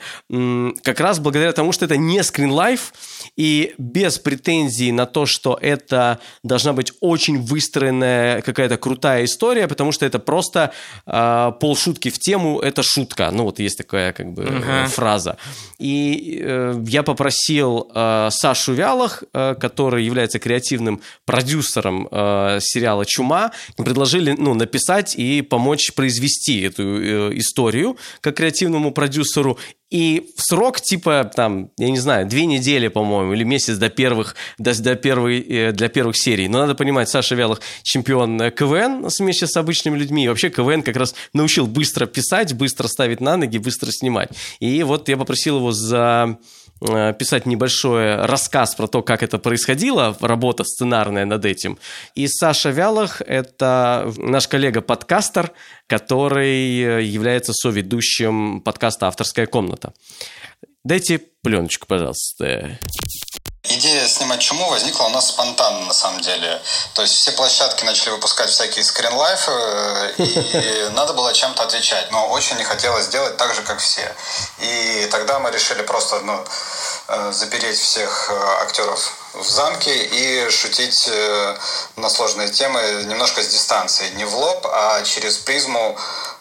как раз благодаря тому, что это не скринлайф, и без претензий на то, что это должна быть очень выстроенная какая-то крутая история, потому что это просто а, полшутки в тему, это шутка. Ну, вот есть такая как бы э, фраза. И э, я попросил э, Сашу Вялах, э, который является креативным продюсером э, сериала «Чума», предложили ну, написать и помочь произвести эту э, историю как креативному продюсеру. И в срок, типа, там, я не знаю, две недели, по-моему, или месяц до первых, до, до первой, э, для первых серий. Но надо понимать, Саша Вялых чемпион э, КВН вместе с обычными людьми. И вообще КВН как раз научил быстро писать, быстро ставить на ноги, быстро снимать. И вот я попросил его за писать небольшой рассказ про то, как это происходило, работа сценарная над этим. И Саша Вялых – это наш коллега-подкастер, который э, является соведущим подкаста «Авторская комната». Дайте пленочку, пожалуйста. Идея снимать чуму возникла у нас спонтанно, на самом деле. То есть все площадки начали выпускать всякие скринлайфы, э, и надо было чем-то отвечать. Но очень не хотелось сделать так же, как все. И тогда мы решили просто ну, э, запереть всех э, актеров в замке и шутить на сложные темы немножко с дистанции. Не в лоб, а через призму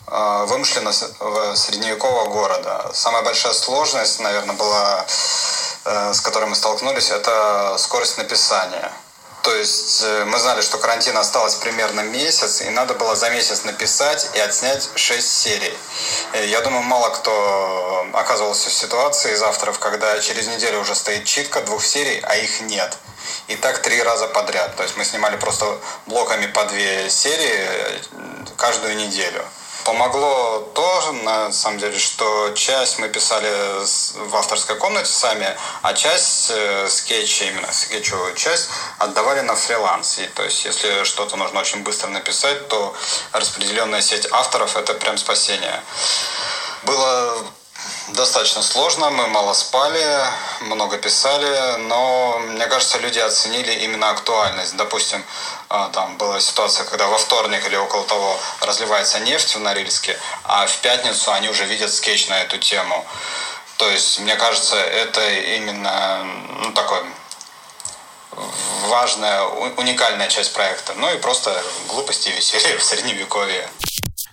вымышленного с- в средневекового города. Самая большая сложность, наверное, была э, с которой мы столкнулись, это скорость написания. То есть э, мы знали, что карантин осталось примерно месяц, и надо было за месяц написать и отснять 6 серий. Э, Я думаю, мало кто оказывался в ситуации из авторов, когда через неделю уже стоит читка двух серий, а их нет. И так три раза подряд. То есть мы снимали просто блоками по две серии каждую неделю. Помогло то, на самом деле, что часть мы писали в авторской комнате сами, а часть э, скетчей, именно скетчевую часть, отдавали на фриланс. И, то есть, если что-то нужно очень быстро написать, то распределенная сеть авторов – это прям спасение. Было достаточно сложно, мы мало спали, много писали, но мне кажется, люди оценили именно актуальность. Допустим, а, там была ситуация, когда во вторник или около того разливается нефть в Норильске, а в пятницу они уже видят скетч на эту тему. То есть, мне кажется, это именно ну, такой важная, уникальная часть проекта. Ну и просто глупости и веселье в средневековье.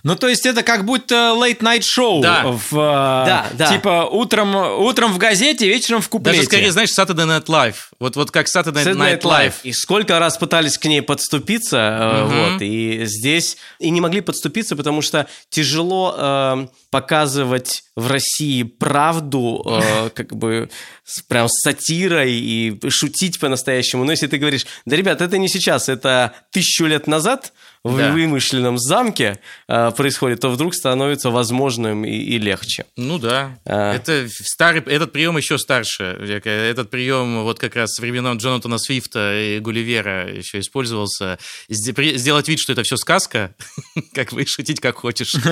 Ну, то есть это как будто late-night шоу. Да. В, э, Да, да. Типа утром, утром в газете, вечером в куплете. Даже скорее, знаешь, Saturday Night Live. Вот, вот как Saturday Night Live. И сколько раз пытались к ней подступиться, э, вот, и здесь и не могли подступиться, потому что тяжело э, показывать в России правду, э, как бы с, прям с сатирой и шутить по-настоящему. Но если ты говоришь, да, ребят, это не сейчас, это тысячу лет назад в Да. вымышленном замке э, происходит, то вдруг становится возможным и, и легче. Ну да. А. Это старый, этот прием еще старше. Этот прием вот как раз с Джонатана Свифта и Гулливера еще использовался. Сделать вид, что это все сказка, как и шутить как хочешь.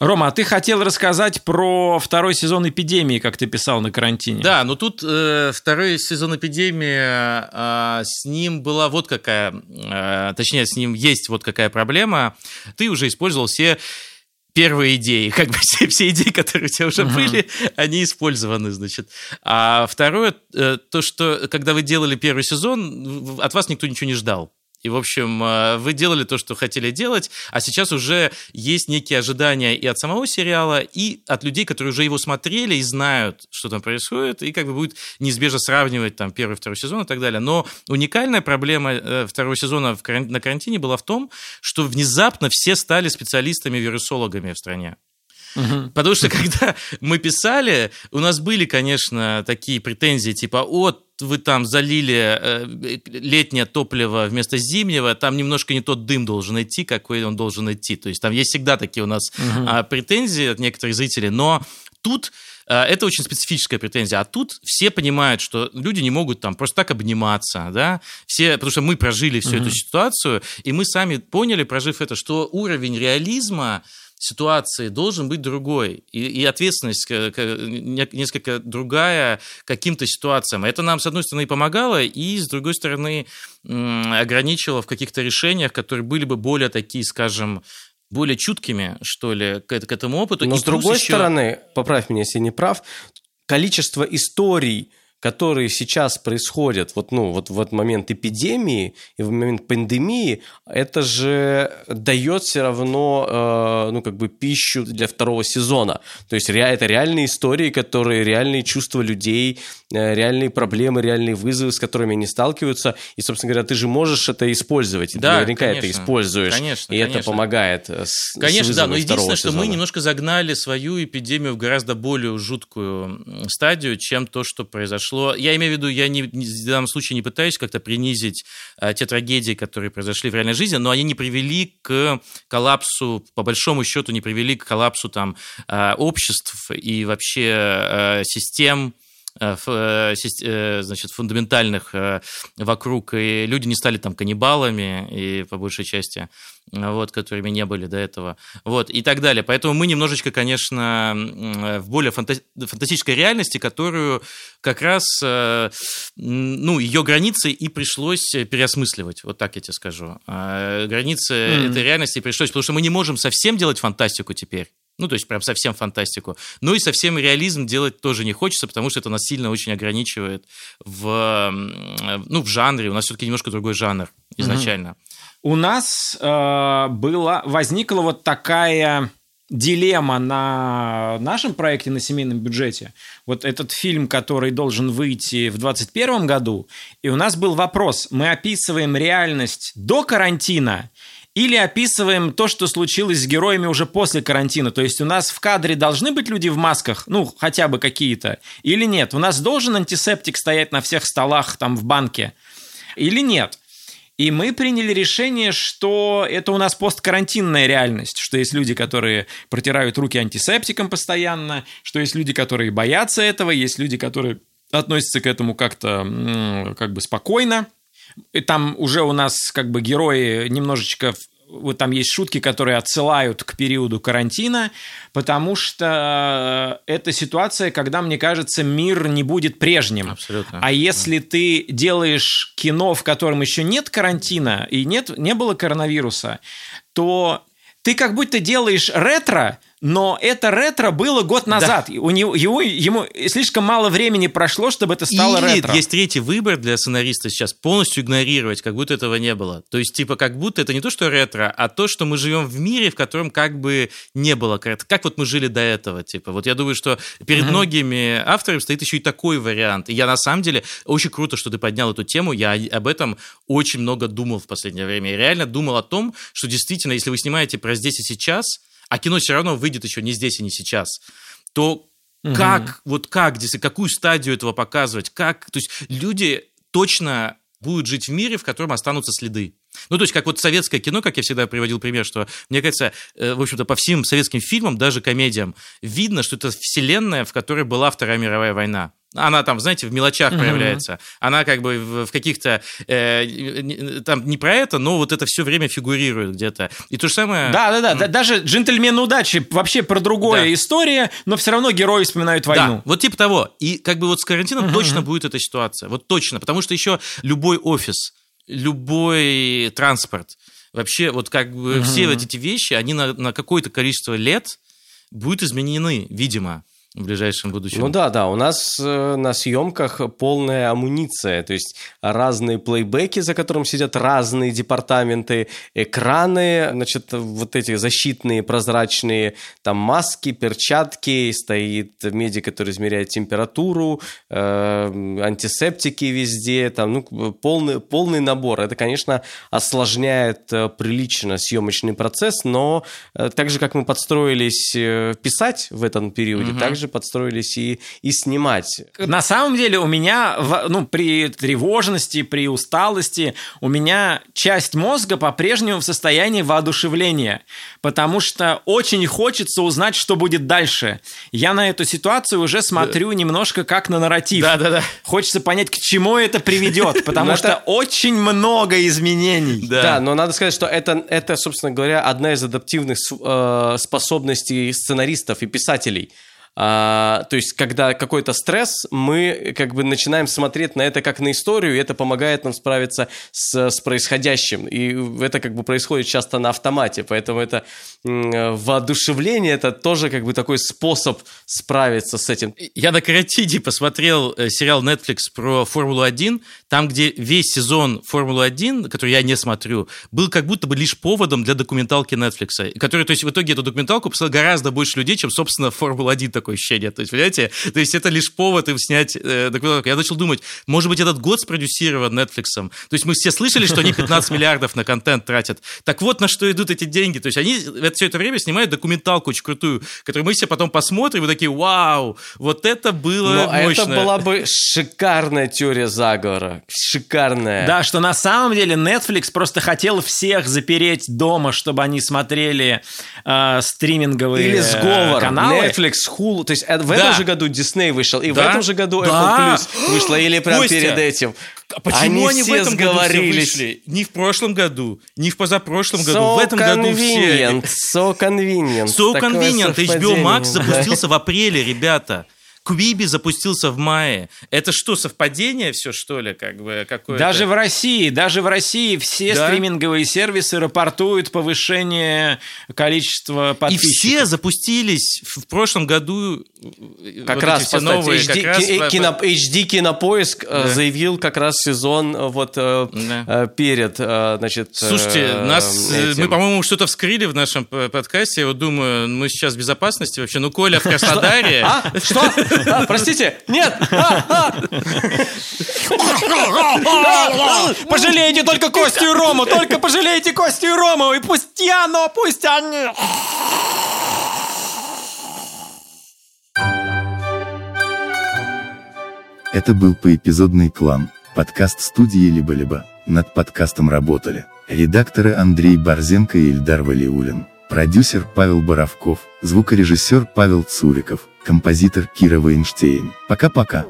Рома, а ты хотел рассказать про второй сезон «Эпидемии», как ты писал на карантине. Да, но тут э, второй сезон «Эпидемии», а, с ним была вот какая, э, точнее, с ним есть вот какая проблема. Ты уже использовал все первые идеи, как бы все, все идеи, которые у тебя уже были, они использованы, значит. А второе, э, то, что когда вы делали первый сезон, от вас никто ничего не ждал. И, в общем, э, вы делали то, что хотели делать, а сейчас уже есть некие ожидания и от самого сериала, и от людей, которые уже его смотрели и знают, что там происходит, и как бы будет неизбежно сравнивать там первый, второй сезон и так далее. Но уникальная проблема э, второго сезона на карантине была в том, что внезапно все стали специалистами-вирусологами в стране. Потому что когда мы писали, у нас были, конечно, такие претензии, типа, вот вы там залили э, летнее топливо вместо зимнего, там немножко не тот дым должен идти, какой он должен идти. То есть там есть всегда такие у нас а, претензии от некоторых зрителей, но тут а, это очень специфическая претензия. А тут все понимают, что люди не могут там просто так обниматься, да, все, потому что мы прожили всю эту ситуацию, и мы сами поняли, прожив это, что уровень реализма ситуации должен быть другой, и, и ответственность не- несколько другая каким-то ситуациям. Это нам, с одной стороны, помогало, и, с другой стороны, ограничивало в каких-то решениях, которые были бы более такие, скажем, более чуткими, что ли, к, к этому опыту. Но И с другой еще- стороны, поправь меня, если не прав, количество историй, которые сейчас происходят вот, ну, вот в этот момент эпидемии и в момент пандемии, это же дает все равно, э, ну, как бы пищу для второго сезона. То есть ре- это реальные истории, которые, реальные чувства людей, э, реальные проблемы, реальные вызовы, с которыми они сталкиваются. И, собственно говоря, ты же можешь это использовать. Ты Да, наверняка это конечно. используешь. Конечно, и это конечно. помогает э, с, с Конечно, да, но единственное, что мы немножко загнали свою эпидемию в гораздо более жуткую стадию, чем то, что произошло. Я имею в виду, я не, в данном случае не пытаюсь как-то принизить а, те трагедии, которые произошли в реальной жизни, но они не привели к коллапсу, по большому счету, не привели к коллапсу там а, обществ и вообще систем, э, ф- э, сис- э, значит, фундаментальных э, вокруг, и люди не стали там каннибалами, и по большей части, э, вот, которыми не были до этого, вот, и так далее. Поэтому мы немножечко, конечно, э, в более фанта- фантастической реальности, которую как раз, э, ну, ее границы и пришлось переосмысливать, вот так я тебе скажу. Границы этой реальности пришлось, потому что мы не можем совсем делать фантастику теперь, ну, то есть прям совсем фантастику. Ну и совсем реализм делать тоже не хочется, потому что это нас сильно очень ограничивает в, ну, в жанре. У нас все-таки немножко другой жанр изначально. У нас э, была, возникла вот такая дилемма на нашем проекте на семейном бюджете. Вот этот фильм, который должен выйти в 2021 году, и у нас был вопрос, мы описываем реальность до карантина или описываем то, что случилось с героями уже после карантина. То есть у нас в кадре должны быть люди в масках, ну, хотя бы какие-то, или нет? У нас должен антисептик стоять на всех столах там в банке или нет? И мы приняли решение, что это у нас посткарантинная реальность, что есть люди, которые протирают руки антисептиком постоянно, что есть люди, которые боятся этого, есть люди, которые относятся к этому как-то как бы спокойно. И там уже у нас как бы герои немножечко вот там есть шутки, которые отсылают к периоду карантина, потому что это ситуация, когда, мне кажется, мир не будет прежним. Абсолютно. А если ты делаешь кино, в котором еще нет карантина и нет, не было коронавируса, то ты как будто делаешь ретро, но это ретро было год назад. У него, его, ему слишком мало времени прошло, чтобы это стало Или ретро. есть третий выбор для сценариста сейчас полностью игнорировать, как будто этого не было. То есть, типа, как будто это не то, что ретро, а то, что мы живем в мире, в котором как бы не было ретро. Как вот мы жили до этого, типа. Вот я думаю, что перед многими авторами стоит еще и такой вариант. И я на самом деле очень круто, что ты поднял эту тему. Я об этом очень много думал в последнее время. Я реально думал о том, что действительно, если вы снимаете про здесь и сейчас, а кино все равно выйдет еще не здесь и не сейчас, то как, вот как какую стадию этого показывать, как, то есть люди точно будут жить в мире, в котором останутся следы. Ну, то есть, как вот советское кино, как я всегда приводил пример, что, мне кажется, э, в общем-то, по всем советским фильмам, даже комедиям, видно, что это вселенная, в которой была Вторая мировая война. Она там, знаете, в мелочах проявляется. Она как бы в, в каких-то... э, там не про это, но вот это все время фигурирует где-то. И то же самое... Да, да, да, да. Даже джентльмены удачи вообще про другое Да. история, но все равно герои вспоминают войну. Да, вот типа того. И как бы вот с карантином точно будет эта ситуация. Вот точно. Потому что еще любой офис, любой транспорт, вообще вот как бы все вот эти вещи, они на, на какое-то количество лет будут изменены, видимо, в ближайшем будущем. Ну да, да, у нас э, на съемках полная амуниция, то есть разные плейбеки, за которым сидят разные департаменты, экраны, значит, вот эти защитные прозрачные, там маски, перчатки, стоит медик, который измеряет температуру, э, антисептики везде, там, ну, полный, полный набор. Это, конечно, осложняет э, прилично съемочный процесс, но э, так же, как мы подстроились э, писать в этом периоде, так же подстроились и, и снимать. На самом деле у меня, ну, при тревожности, при усталости, у меня часть мозга по-прежнему в состоянии воодушевления, потому что очень хочется узнать, что будет дальше. Я на эту ситуацию уже смотрю немножко как на нарратив. Да-да-да. Хочется понять, к чему это приведет, потому Ну, что очень много изменений. Да. но надо сказать, что это, это, собственно говоря, одна из адаптивных э, способностей сценаристов и писателей. А, то есть, когда какой-то стресс, мы как бы начинаем смотреть на это как на историю, и это помогает нам справиться с, с происходящим. И это как бы происходит часто на автомате, поэтому это воодушевление, это тоже как бы такой способ справиться с этим. Я на карантине посмотрел э, сериал Netflix про Формулу-1, там, где весь сезон Формулы-1, который я не смотрю, был как будто бы лишь поводом для документалки Netflix, который, то есть, в итоге эту документалку посмотрел гораздо больше людей, чем, собственно, Формула-1 такое ощущение. То есть, понимаете? То есть, это лишь повод им снять э, документалку. Я начал думать, может быть, этот год спродюсирован Netflix. То есть, мы все слышали, что они 15 миллиардов на контент тратят. Так вот, на что идут эти деньги. То есть, они все это время снимают документалку очень крутую, которую мы все потом посмотрим и такие, вау, вот это было Но мощно. это была бы шикарная теория заговора. Шикарная. Да, что на самом деле Netflix просто хотел всех запереть дома, чтобы они смотрели э, стриминговые Или сговор. э, каналы. Netflix, Hulu. То есть э, в Да. этом же году Disney вышел, и в Да. этом же году Да. Apple Plus вышла, или прям Костя, перед этим. А почему они, все в этом году все сговорились. вышли? Не в прошлом году, не в позапрошлом году, So в этом году все. so convenient. So convenient. HBO. Max запустился в апреле, ребята. Квиби запустился в мае. Это что, совпадение все, что ли, как бы какое-то? Даже в России, даже в России все Да? стриминговые сервисы рапортуют повышение количества И подписчиков. все запустились в прошлом году. э, Как вот раз, кстати, новые, HD, как раз кино- HD Кинопоиск э, Да. заявил как раз сезон э, вот э, Да. э, перед, э, значит... Слушайте, э, нас, э, этим. мы, по-моему, что-то вскрыли в нашем подкасте. Я вот думаю, мы сейчас в безопасности вообще. Ну, Коля в Краснодаре. А? Что? А, простите? Нет! А, а! Пожалейте только Костю и Рому, только пожалейте Костю и Рому, и пусть я, но пусть они... Это был поэпизодный клан, подкаст студии «Либо-либо». Над подкастом работали редакторы Андрей Борзенко и Ильдар Валиулин, продюсер Павел Боровков, звукорежиссер Павел Цуриков, композитор Кира Вейнштейн. Пока-пока.